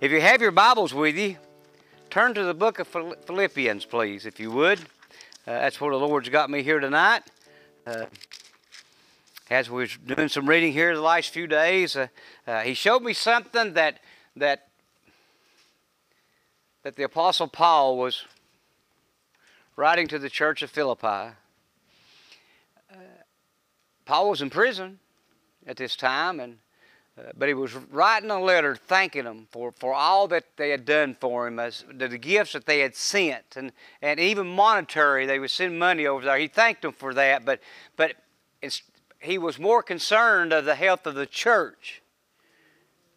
If you have your Bibles with you, turn to the book of Philippians, please, if you would. Uh, that's where the Lord's got me here tonight. Uh, as we were doing some reading here the last few days, uh, uh, he showed me something that that that the Apostle Paul was writing to the church of Philippi. Uh, Paul was in prison at this time, and uh, but he was writing a letter thanking them for, for all that they had done for him, as the, the gifts that they had sent, and, and even monetary, they would send money over there. He thanked them for that, but, but he was more concerned of the health of the church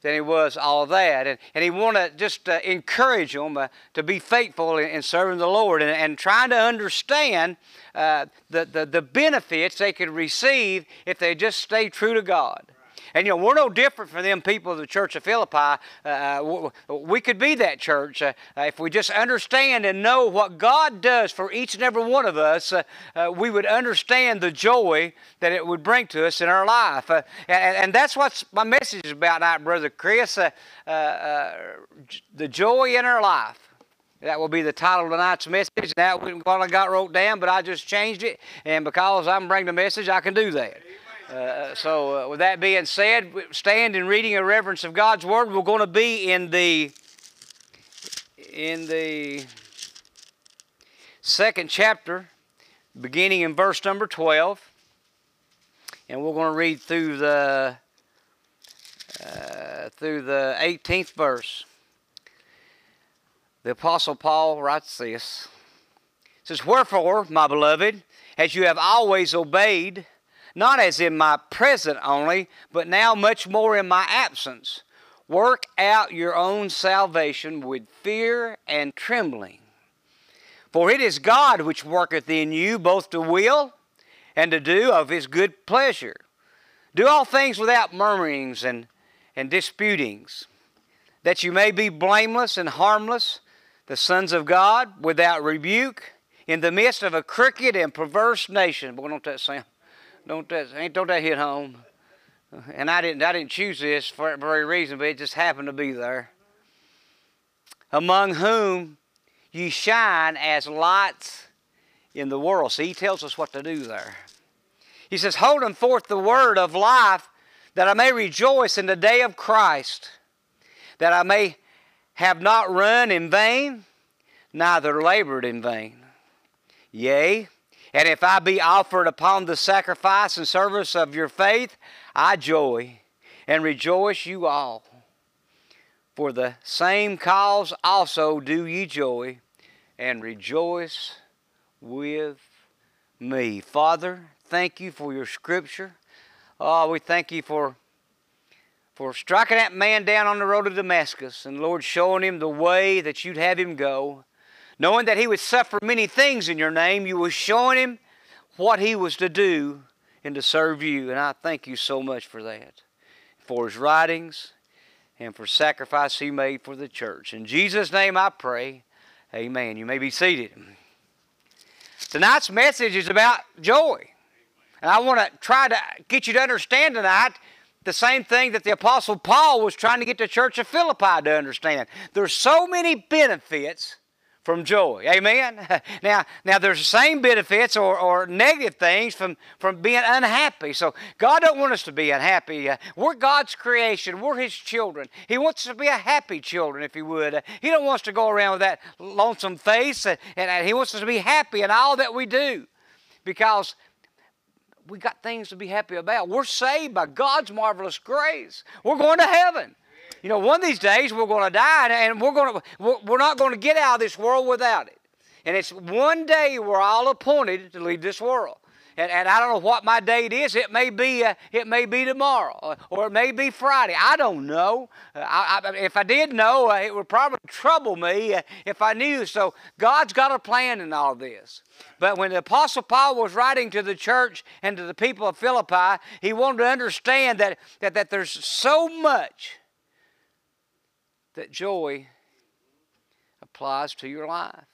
than he was all that. And, and he wanted to just uh, encourage them uh, to be faithful in, in, serving the Lord and, and trying to understand uh, the, the, the benefits they could receive if they just stay true to God. And you know, we're no different from them people of the church of Philippi. Uh, uh we could be that church uh, uh, if we just understand and know what God does for each and every one of us. Uh, uh we would understand the joy that it would bring to us in our life. And, and, that's what my message is about tonight, Brother Chris. the joy in our life. That will be the title of tonight's message. That wasn't what I got wrote down, but I just changed it. And because I'm bringing the message, I can do that. Uh, so, uh, with that being said, stand in reading a reverence of God's Word. We're going to be in the in the second chapter, beginning in verse number twelve, and we're going to read through the uh, through the eighteenth verse. The Apostle Paul writes this. It says, Wherefore, my beloved, as you have always obeyed, not as in my present only, but now much more in my absence. Work out your own salvation with fear and trembling. For it is God which worketh in you both to will and to do of his good pleasure. Do all things without murmurings and, and disputings, that you may be blameless and harmless, the sons of God, without rebuke, in the midst of a crooked and perverse nation. Boy, don't that sound don't that ain't don't that hit home? And I didn't I didn't choose this for that very reason, but it just happened to be there. Among whom ye shine as lights in the world. See, he tells us what to do there. He says, Holding forth the word of life, that I may rejoice in the day of Christ, that I may have not run in vain, neither labored in vain. Yea, and if I be offered upon the sacrifice and service of your faith, I joy and rejoice you all. For the same cause also do ye joy and rejoice with me. Father, thank you for your scripture. Oh, we thank you for for striking that man down on the road to Damascus and Lord showing him the way that you'd have him go. Knowing that he would suffer many things in your name, you were showing him what he was to do and to serve you. And I thank you so much for that, for his writings and for sacrifice he made for the church. In Jesus' name I pray. Amen. You may be seated. Tonight's message is about joy. And I want to try to get you to understand tonight the same thing that the Apostle Paul was trying to get the church of Philippi to understand. There's so many benefits from joy. Amen? Now, now there's the same benefits or, or negative things from, from being unhappy. So God don't want us to be unhappy. Uh, we're God's creation. We're His children. He wants us to be a happy children, if He would. Uh, he don't want us to go around with that lonesome face, uh, and, and He wants us to be happy in all that we do because we got things to be happy about. We're saved by God's marvelous grace. We're going to heaven. You know, one of these days we're going to die, and we're going to we're not going to get out of this world without it. And it's one day we're all appointed to leave this world. And, and I don't know what my date is. It may be uh, it may be tomorrow, or, or, it may be Friday. I don't know. Uh, I, I, if I did know, uh, it would probably trouble me uh, if I knew. So God's got a plan in all this. But when the Apostle Paul was writing to the church and to the people of Philippi, he wanted to understand that that, that there's so much that joy applies to your life.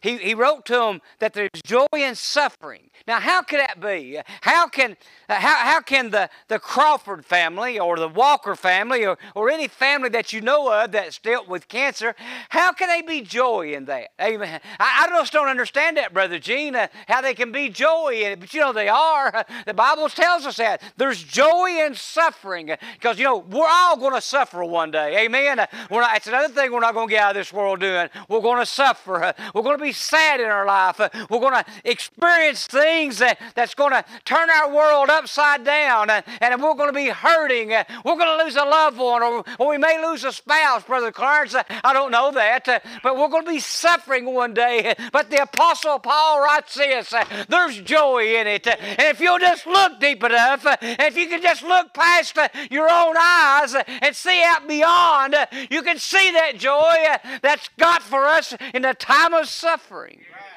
He, he wrote to them that there's joy in suffering. Now, how could that be? How can, uh, how, how can the, the Crawford family or the Walker family or, or any family that you know of that's dealt with cancer, how can they be joy in that? Amen. I, I just don't understand that, Brother Gene, uh, how they can be joy in it, but you know they are. The Bible tells us that. There's joy in suffering because, you know, we're all going to suffer one day. Amen. Uh, we're not, it's another thing we're not going to get out of this world doing. We're going to suffer. Uh, we're going to be sad in our life. Uh, we're going to experience things that, that's going to turn our world upside down, uh, and we're going to be hurting. Uh, we're going to lose a loved one, or, or we may lose a spouse, Brother Clarence. I don't know that, but we're going to be suffering one day. But the Apostle Paul writes this there's joy in it. And if you'll just look deep enough, and if you can just look past your own eyes and see out beyond, you can see that joy that's got for us in the time of suffering suffering. Right.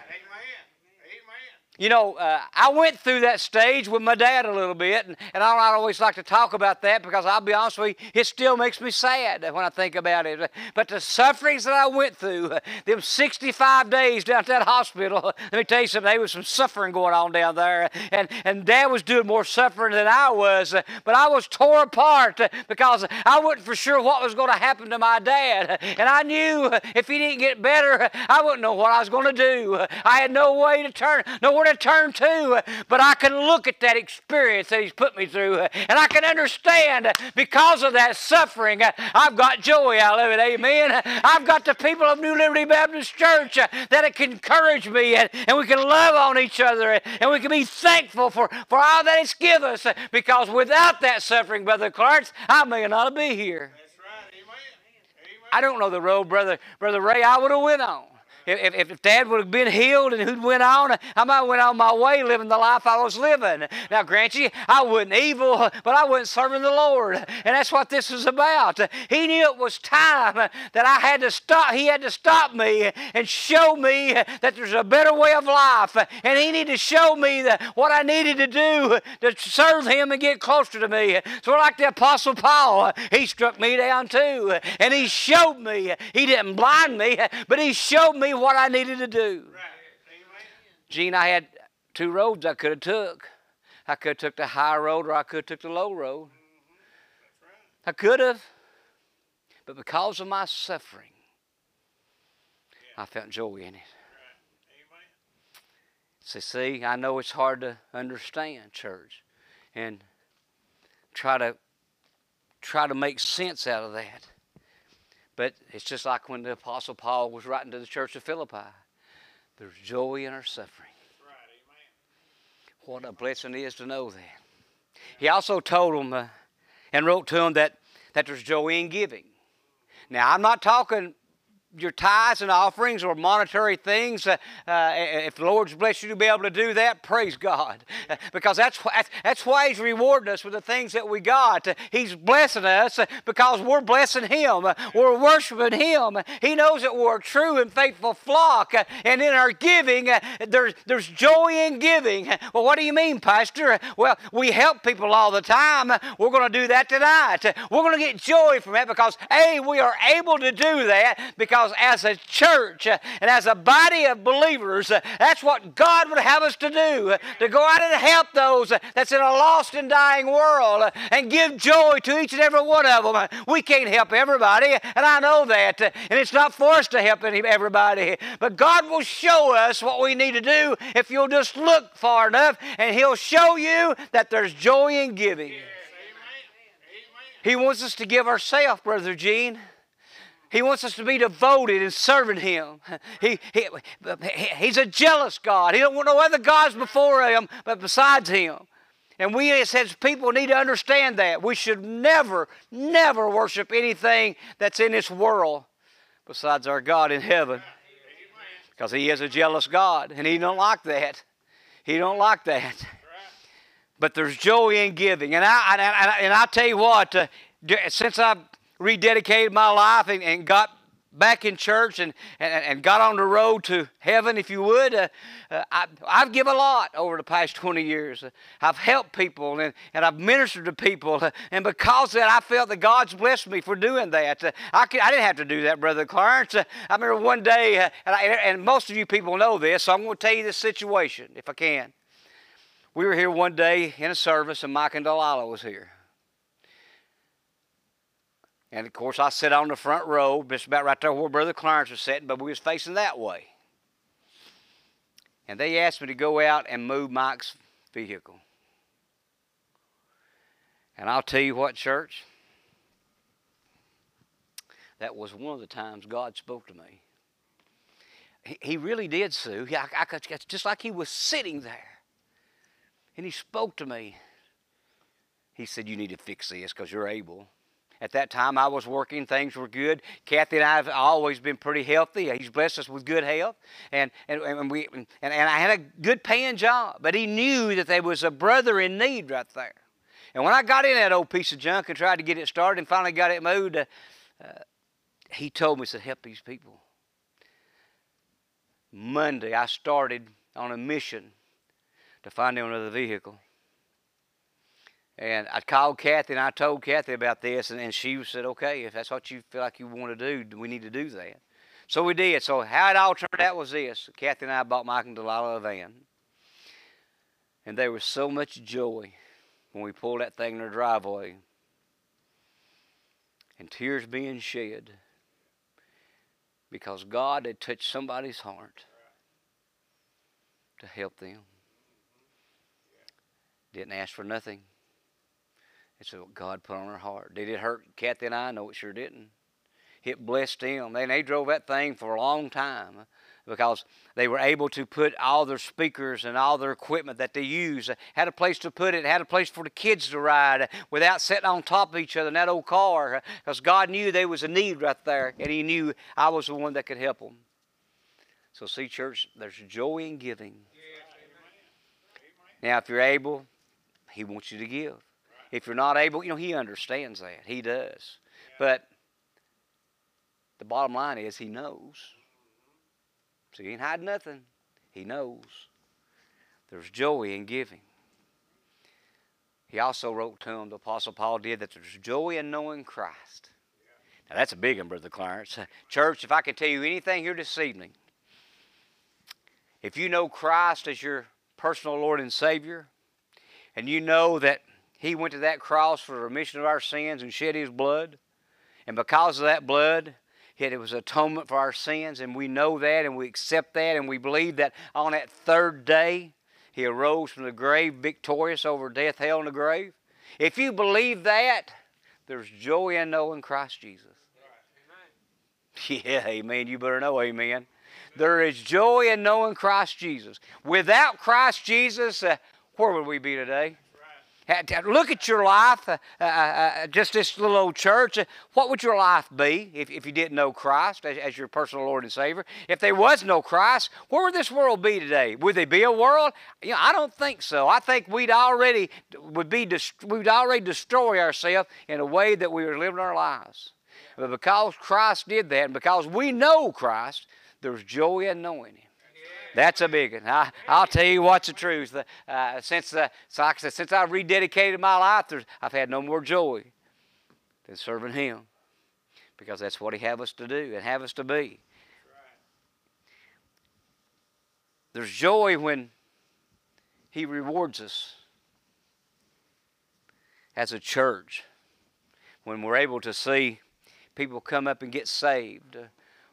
You know, uh, I went through that stage with my dad a little bit, and, and I don't always like to talk about that because I'll be honest with you, it still makes me sad when I think about it. But the sufferings that I went through, them 65 days down at that hospital, let me tell you something, there was some suffering going on down there. And, and dad was doing more suffering than I was, but I was tore apart because I wasn't for sure what was going to happen to my dad. And I knew if he didn't get better, I wouldn't know what I was going to do. I had no way to turn, nowhere to turn to, but I can look at that experience that He's put me through, and I can understand because of that suffering, I've got joy out of it. Amen. I've got the people of New Liberty Baptist Church that can encourage me, and, and we can love on each other, and we can be thankful for, for all that it's given us, because without that suffering, Brother Clarence, I may not be here. I don't know the road, brother, brother Ray. I would have went on if, if, if Dad would have been healed and who'd went on, I might have went on my way living the life I was living. Now, grant you, I wasn't evil, but I wasn't serving the Lord. And that's what this is about. He knew it was time that I had to stop. He had to stop me and show me that there's a better way of life. And he needed to show me that what I needed to do to serve him and get closer to me. So like the Apostle Paul, he struck me down too. And he showed me. He didn't blind me, but he showed me what I needed to do. Gene, I had two roads I could have took. I could have took the high road or I could have took the low road. Mm-hmm. I could have. But because of my suffering, I felt joy in it. So see, I know it's hard to understand, church, and try to try to make sense out of that. But it's just like when the Apostle Paul was writing to the church of Philippi there's joy in our suffering. What a blessing it is to know that. He also told them uh, and wrote to them that, that there's joy in giving. Now, I'm not talking your tithes and offerings or monetary things, uh, uh, if the Lord's blessed you to be able to do that, praise God. Because that's, that's why He's rewarding us with the things that we got. He's blessing us because we're blessing Him. We're worshiping Him. He knows that we're a true and faithful flock. And in our giving, there's, there's joy in giving. Well, what do you mean, Pastor? Well, we help people all the time. We're going to do that tonight. We're going to get joy from that because, A, we are able to do that because as a church and as a body of believers, that's what God would have us to do to go out and help those that's in a lost and dying world and give joy to each and every one of them. We can't help everybody, and I know that. And it's not for us to help everybody, but God will show us what we need to do if you'll just look far enough, and He'll show you that there's joy in giving. He wants us to give ourselves, Brother Gene. He wants us to be devoted in serving Him. He, he, he's a jealous God. He don't want no other gods before Him, but besides Him. And we as people need to understand that. We should never, never worship anything that's in this world besides our God in heaven. Because He is a jealous God, and He don't like that. He don't like that. But there's joy in giving. And I, and I, and I tell you what, uh, since I've rededicated my life and, and got back in church and, and, and got on the road to heaven, if you would. Uh, uh, I, I've given a lot over the past 20 years. Uh, I've helped people and, and I've ministered to people. Uh, and because of that, I felt that God's blessed me for doing that. Uh, I, could, I didn't have to do that, Brother Clarence. I remember one day, and, I, and most of you people know this, so I'm going to tell you this situation, if I can. We were here one day in a service, and Mike and Delilah was here. And of course, I sat on the front row, just about right there where Brother Clarence was sitting, but we was facing that way. And they asked me to go out and move Mike's vehicle. And I'll tell you what, church, that was one of the times God spoke to me. He, he really did, Sue. I, I, just like he was sitting there. And he spoke to me. He said, You need to fix this because you're able. At that time, I was working, things were good. Kathy and I have always been pretty healthy. He's blessed us with good health. And, and, and, we, and, and I had a good paying job. But he knew that there was a brother in need right there. And when I got in that old piece of junk and tried to get it started and finally got it moved, uh, uh, he told me, to help these people. Monday, I started on a mission to find him another vehicle. And I called Kathy and I told Kathy about this, and, and she said, okay, if that's what you feel like you want to do, we need to do that. So we did. So how it all turned out was this. Kathy and I bought Mike and Delilah a van. And there was so much joy when we pulled that thing in the driveway. And tears being shed because God had touched somebody's heart to help them. Didn't ask for nothing. It's what God put on her heart. Did it hurt Kathy and I? No, it sure didn't. It blessed them. They, they drove that thing for a long time uh, because they were able to put all their speakers and all their equipment that they use, uh, had a place to put it, had a place for the kids to ride uh, without sitting on top of each other in that old car because God knew there was a need right there and He knew I was the one that could help them. So, see, church, there's joy in giving. Now, if you're able, He wants you to give. If you're not able, you know, He understands that. He does. But the bottom line is He knows. So He ain't hiding nothing. He knows. There's joy in giving. He also wrote to him, the Apostle Paul did, that there's joy in knowing Christ. Now that's a big one, Brother Clarence. Church, if I can tell you anything here this evening, if you know Christ as your personal Lord and Savior, and you know that he went to that cross for the remission of our sins and shed His blood. And because of that blood, it was atonement for our sins, and we know that, and we accept that, and we believe that on that third day, He arose from the grave victorious over death, hell, and the grave. If you believe that, there's joy in knowing Christ Jesus. Yeah, amen. You better know, amen. There is joy in knowing Christ Jesus. Without Christ Jesus, uh, where would we be today? Look at your life, uh, uh, uh, just this little old church. What would your life be if, if you didn't know Christ as, as, your personal Lord and Savior? If there was no Christ, where would this world be today? Would there be a world? You know, I don't think so. I think we'd already would be we'd already destroy ourselves in a way that we were living our lives. But because Christ did that, and because we know Christ, there's joy in knowing Him. That's a big one. I, will tell you what's the truth. Uh, since, uh, so like I said, since I rededicated my life, I've had no more joy than serving Him because that's what He have us to do and have us to be. There's joy when He rewards us as a church, when we're able to see people come up and get saved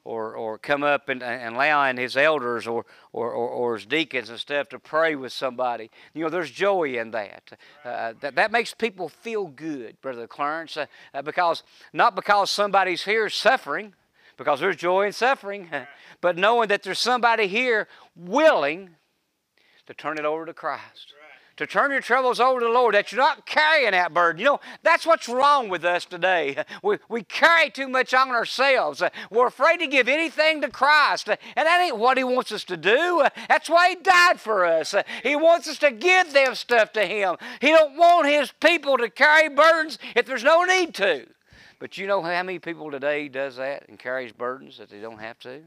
or, or come up and, and allowing his elders or, or, or, or, his deacons and stuff to pray with somebody. You know, there's joy in that. Uh, that, that makes people feel good, Brother Clarence, uh, uh, because not because somebody's here suffering, because there's joy in suffering, but knowing that there's somebody here willing to turn it over to Christ to turn your troubles over to the Lord, that you're not carrying that burden. You know, that's what's wrong with us today. We, we carry too much on ourselves. We're afraid to give anything to Christ. And that ain't what He wants us to do. That's why He died for us. He wants us to give them stuff to Him. He don't want His people to carry burdens if there's no need to. But you know how many people today does that and carries burdens that they don't have to?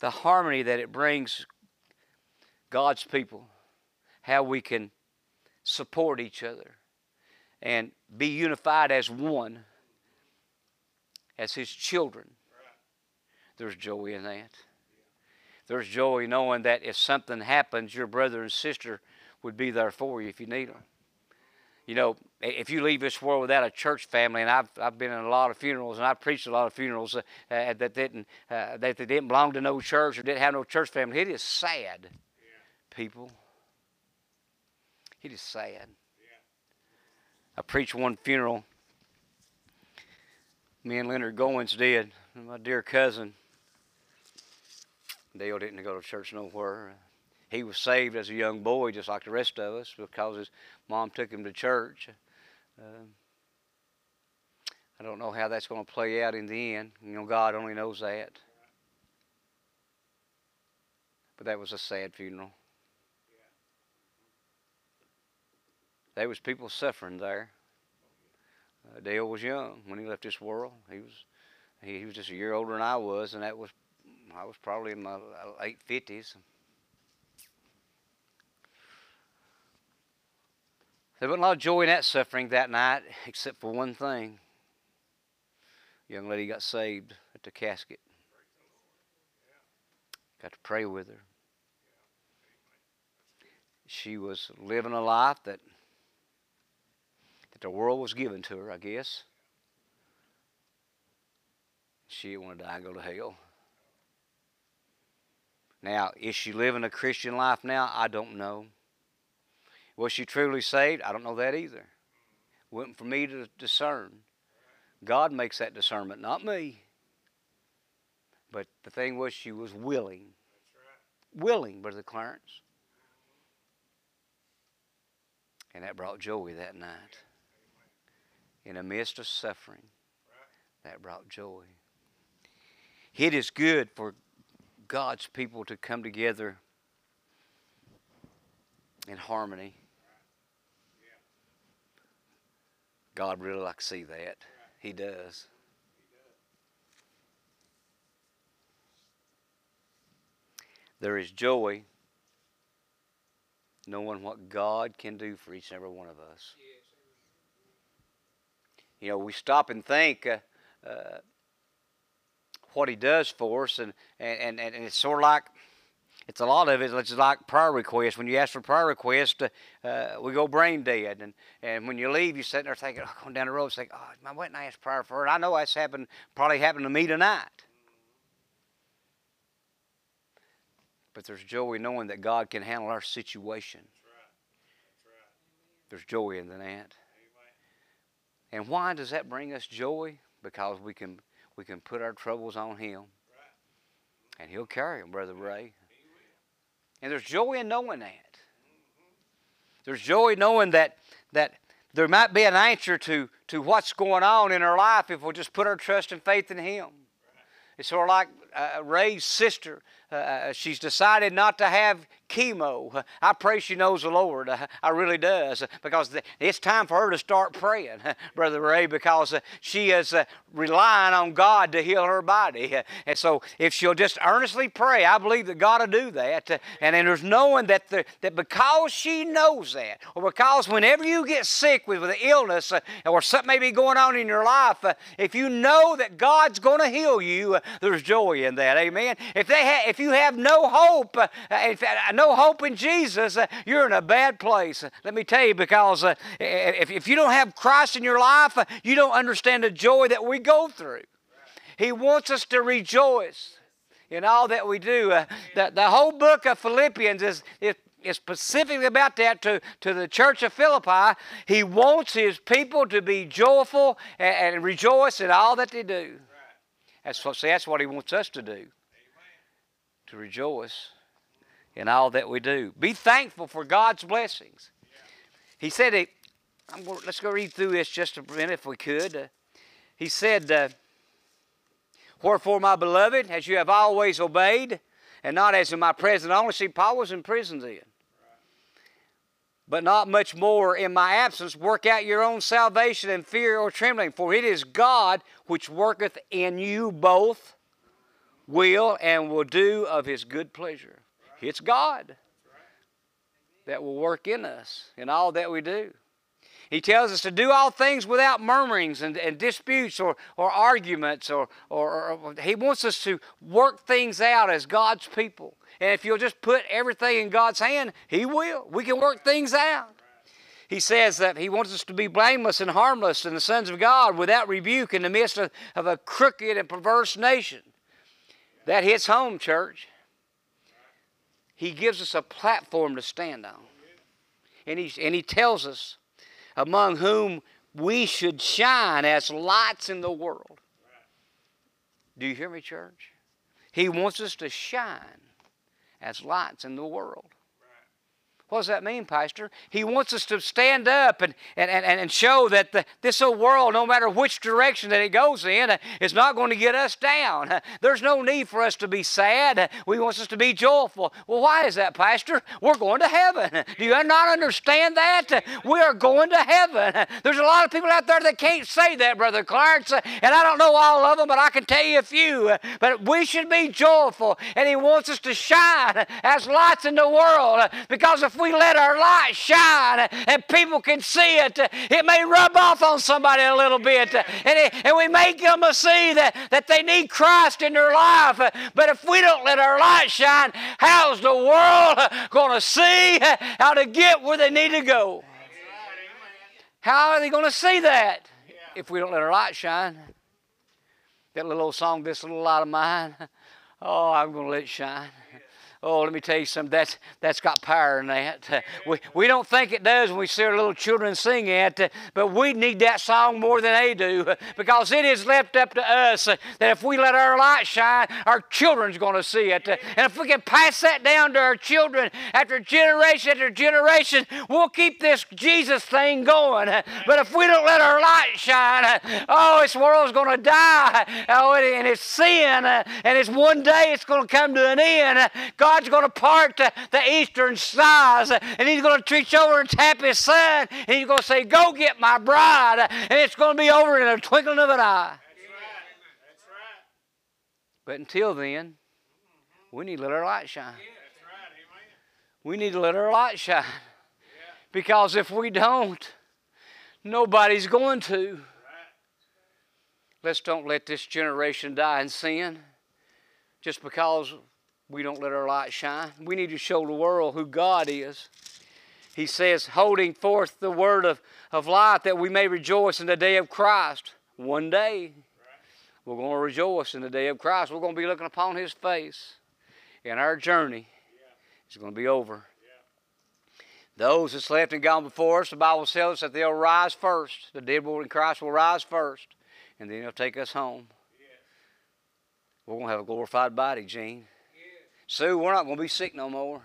The harmony that it brings God's people, how we can support each other and be unified as one, as His children. There's joy in that. There's joy knowing that if something happens, your brother and sister would be there for you if you need them. You know, if you leave this world without a church family, and I've, I've been in a lot of funerals, and I've preached a lot of funerals uh, uh, that didn't uh, that they didn't belong to no church or didn't have no church family. It is sad. People. It is sad. I preached one funeral. Me and Leonard Goins did. My dear cousin. Dale didn't go to church nowhere he was saved as a young boy, just like the rest of us, because his mom took him to church. Uh, I don't know how that's going to play out in the end. You know, God only knows that. But that was a sad funeral. There was people suffering there. Uh, Dale was young when he left this world. He was he, he was just a year older than I was, and that was I was probably in my late fifties. There wasn't a lot of joy in that suffering that night, except for one thing. A young lady got saved at the casket. Got to pray with her. She was living a life that the world was given to her, I guess. She didn't want to die and go to hell. Now, is she living a Christian life now? I don't know. Was she truly saved? I don't know that either. Wasn't for me to discern. God makes that discernment, not me. But the thing was, she was willing. Willing, Brother Clarence. And that brought joy that night. In the midst of suffering, that brought joy. It is good for God's people to come together in harmony God really likes to see that. He does. There is joy knowing what God can do for each and every one of us. You know, we stop and think uh, uh, what He does for us, and, and, and, and it's sort of like it's a lot of it. It's like prayer requests. When you ask for prayer requests, uh, we go brain dead, and and when you leave, you're sitting there thinking, oh, going down the road, saying, "Oh, I went and asked prayer for it." I know that's happened. Probably happened to me tonight. But there's joy knowing that God can handle our situation. That's right. That's right. There's joy in that. And why does that bring us joy? Because we can we can put our troubles on Him, and He'll carry them, Brother Ray. And there's joy in knowing that. There's joy knowing that that there might be an answer to, to what's going on in our life if we'll just put our trust and faith in Him. It's sort of like Uh, uh, Ray's sister. Uh, uh, uh she's decided not to have chemo. I pray she knows the Lord. Uh, I really does because it's time for her to start praying, Brother Ray, because she is relying on God to heal her body. And so if she'll just earnestly pray, I believe that God will do that. And then there's knowing that, the, that because she knows that, or because whenever you get sick with, with an illness or something may be going on in your life, if you know that God's going to heal you, there's joy in that. Amen. If, they ha- if you have no hope, if, no hope in Jesus, uh, you're in a bad place. Let me tell you, because uh, if, if you don't have Christ in your life, uh, you don't understand the joy that we go through. He wants us to rejoice in all that we do. Uh, the, the whole book of Philippians is, is, is specifically about that to, to the church of Philippi. He wants his people to be joyful and, and rejoice in all that they do. That's what, see, that's what he wants us to do. To rejoice in all that we do. Be thankful for God's blessings. He said, going, let's go read through this just a minute if we could. Uh, he said, uh, Wherefore, my beloved, as you have always obeyed, and not as in my present only. See, Paul was in prison then. But not much more in my absence. Work out your own salvation in fear or trembling, for it is God which worketh in you both will and will do of his good pleasure. It's God that will work in us in all that we do. He tells us to do all things without murmurings and, and disputes or, or arguments, or, or, or He wants us to work things out as God's people. And if you'll just put everything in God's hand, He will. We can work things out. He says that He wants us to be blameless and harmless and the sons of God without rebuke in the midst of, of a crooked and perverse nation. That hits home, church. He gives us a platform to stand on. And he, and he tells us among whom we should shine as lights in the world. Do you hear me, church? He wants us to shine as lights in the world. What does that mean, Pastor? He wants us to stand up and, and, and, and show that the, this old world, no matter which direction that it goes in, uh, is not going to get us down. Uh, there's no need for us to be sad. Uh, we want us to be joyful. Well, why is that, Pastor? We're going to heaven. Uh, do you not understand that? Uh, we are going to heaven. Uh, there's a lot of people out there that can't say that, Brother Clarence, and I don't know all of them, but I can tell you a few. But we should be joyful, and He wants us to shine as lights in the world because if we let our light shine and people can see it, it may rub off on somebody a little bit. And, it, and we make them see that, that they need Christ in their life. But if we don't let our light shine, how's the world going to see how to get where they need to go? How are they going to see that if we don't let our light shine? That little old song, This Little Light of Mine. Oh, I'm going to let it shine. Oh, let me tell you something. That's that's got power in that. we we don't think it does when we see our little children sing it, but we need that song more than they do because it is left up to us that if we let our light shine, our children's going to see it, and if we can pass that down to our children after generation after generation, we'll keep this Jesus thing going. But if we don't let our light shine, oh, this world's going to die. Oh, and it's sin, and it's one day it's going to come to an end. God God's going to part the, eastern skies and He's going to reach over and tap His Son and He's going to say, Go get my bride. And it's going to be over in a twinkling of an eye. But until then, we need to let our light shine. We need to let our light shine. Because if we don't, nobody's going to. Let's don't let this generation die in sin just because we don't let our light shine. We need to show the world who God is. He says, holding forth the word of, of life that we may rejoice in the day of Christ. One day, we're going to rejoice in the day of Christ. We're going to be looking upon His face. And our journey is going to be over. Those that slept and gone before us, the Bible tells us that they'll rise first. The dead in Christ will rise first, and then He'll take us home. We're going to have a glorified body, Gene. Sue, we're not going to be sick no more.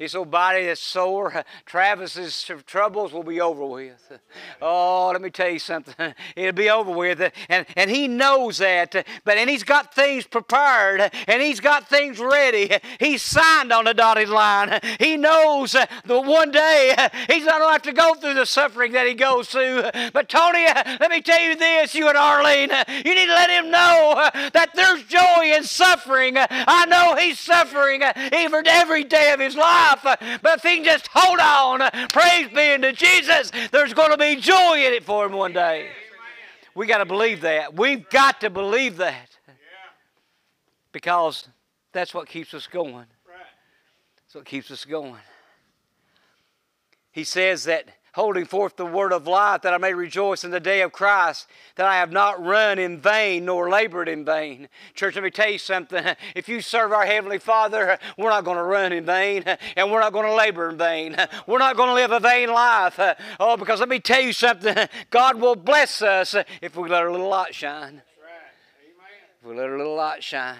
His old body that's sore. Travis's troubles will be over with. Oh, let me tell you something. It'll be over with. And, and he knows that. But and he's got things prepared and he's got things ready. He's signed on the dotted line. He knows that one day he's not going to have to go through the suffering that he goes through. But Tony, let me tell you this, you and Arlene, you need to let him know that there's joy in suffering. I know he's suffering even every day of his life life. But if he can just hold on, praise be unto Jesus, there's going to be joy in it for him one day. We got to believe that. We've got to believe that. Because that's what keeps us going. That's what keeps us going. He says that holding forth the word of life, that I may rejoice in the day of Christ, that I have not run in vain nor labored in vain. Church, let me tell you something. If you serve our Heavenly Father, we're not going to run in vain and we're not going to labor in vain. We're not going to live a vain life. Oh, because let me tell you something. God will bless us if we let our little light shine. If we let our little light shine.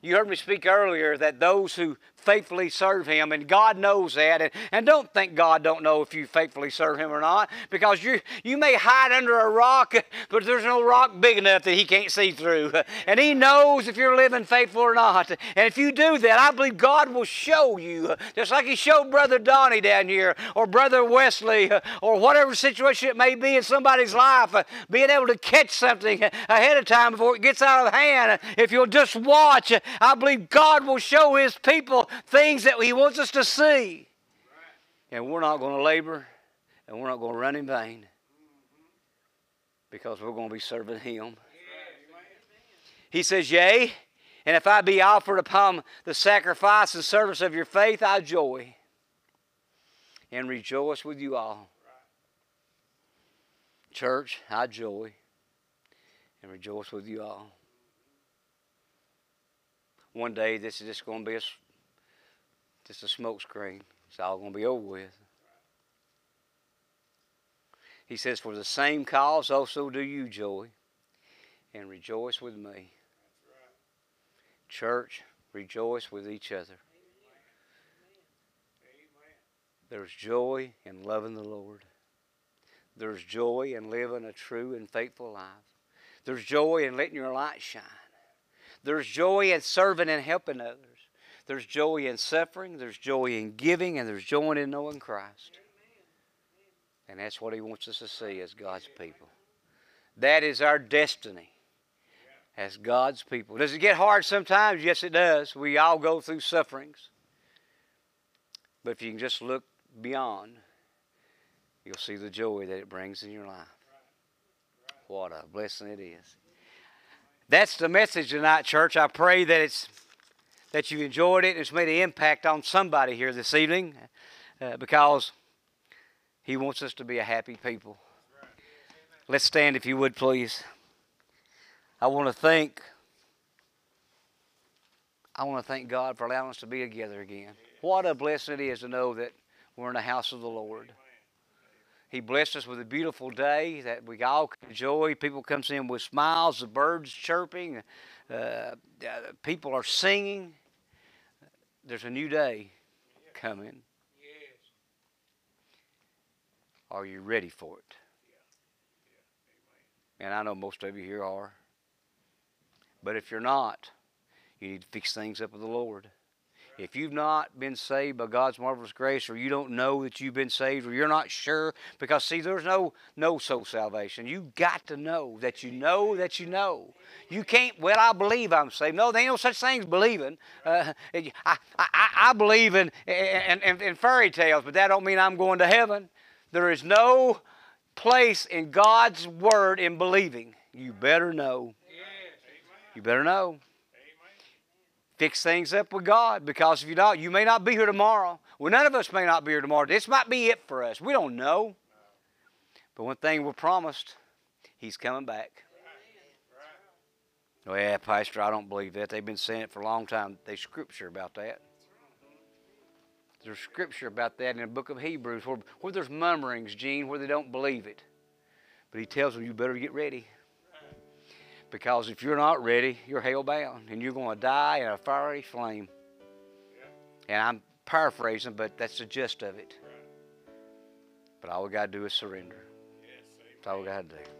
You heard me speak earlier that those who faithfully serve Him, and God knows that. And, and don't think God don't know if you faithfully serve Him or not, because you you may hide under a rock, but there's no rock big enough that He can't see through. And He knows if you're living faithful or not. And if you do that, I believe God will show you, just like He showed Brother Donnie down here, or Brother Wesley, or whatever situation it may be in somebody's life, being able to catch something ahead of time before it gets out of hand. If you'll just watch, I believe God will show His people things that He wants us to see. And we're not going to labor and we're not going to run in vain because we're going to be serving Him. He says, Yea, and if I be offered upon the sacrifice and service of your faith, I joy and rejoice with you all. Church, I joy and rejoice with you all. One day, this is just going to be a, just a smoke screen. It's all going to be over with. He says, For the same cause also do you joy and rejoice with me. Church, rejoice with each other. There's joy in loving the Lord. There's joy in living a true and faithful life. There's joy in letting your light shine. There's joy in serving and helping others. There's joy in suffering. There's joy in giving. And there's joy in knowing Christ. And that's what He wants us to see as God's people. That is our destiny as God's people. Does it get hard sometimes? Yes, it does. We all go through sufferings. But if you can just look beyond, you'll see the joy that it brings in your life. What a blessing it is. That's the message tonight, church. I pray that it's that you enjoyed it and it's made an impact on somebody here this evening uh, because he wants us to be a happy people. Let's stand if you would, please. I want to thank I want to thank God for allowing us to be together again. What a blessing it is to know that we're in the house of the Lord. He blessed us with a beautiful day that we all can enjoy. People comes in with smiles, the birds chirping, uh, people are singing. There's a new day coming. Are you ready for it? And I know most of you here are. But if you're not, you need to fix things up with the Lord. If you've not been saved by God's marvelous grace, or you don't know that you've been saved, or you're not sure, because see, there's no no soul salvation. You got to know that you know that you know. You can't. Well, I believe I'm saved. No, there ain't no such thing as believing. Uh, I, I, I believe in, in, in, in fairy tales, but that don't mean I'm going to heaven. There is no place in God's word in believing. You better know. You better know fix things up with God because if you don't, you may not be here tomorrow. Well, none of us may not be here tomorrow. This might be it for us. We don't know. But one thing we're promised, He's coming back. Oh, yeah, Pastor, I don't believe that. They've been saying it for a long time. There's scripture about that. There's scripture about that in the book of Hebrews where, where there's murmurings, Gene, where they don't believe it. But he tells them, you better get ready. Because if you're not ready, you're hell bound and you're going to die in a fiery flame. And I'm paraphrasing, but that's the gist of it. But all we got to do is surrender. That's all we got to do.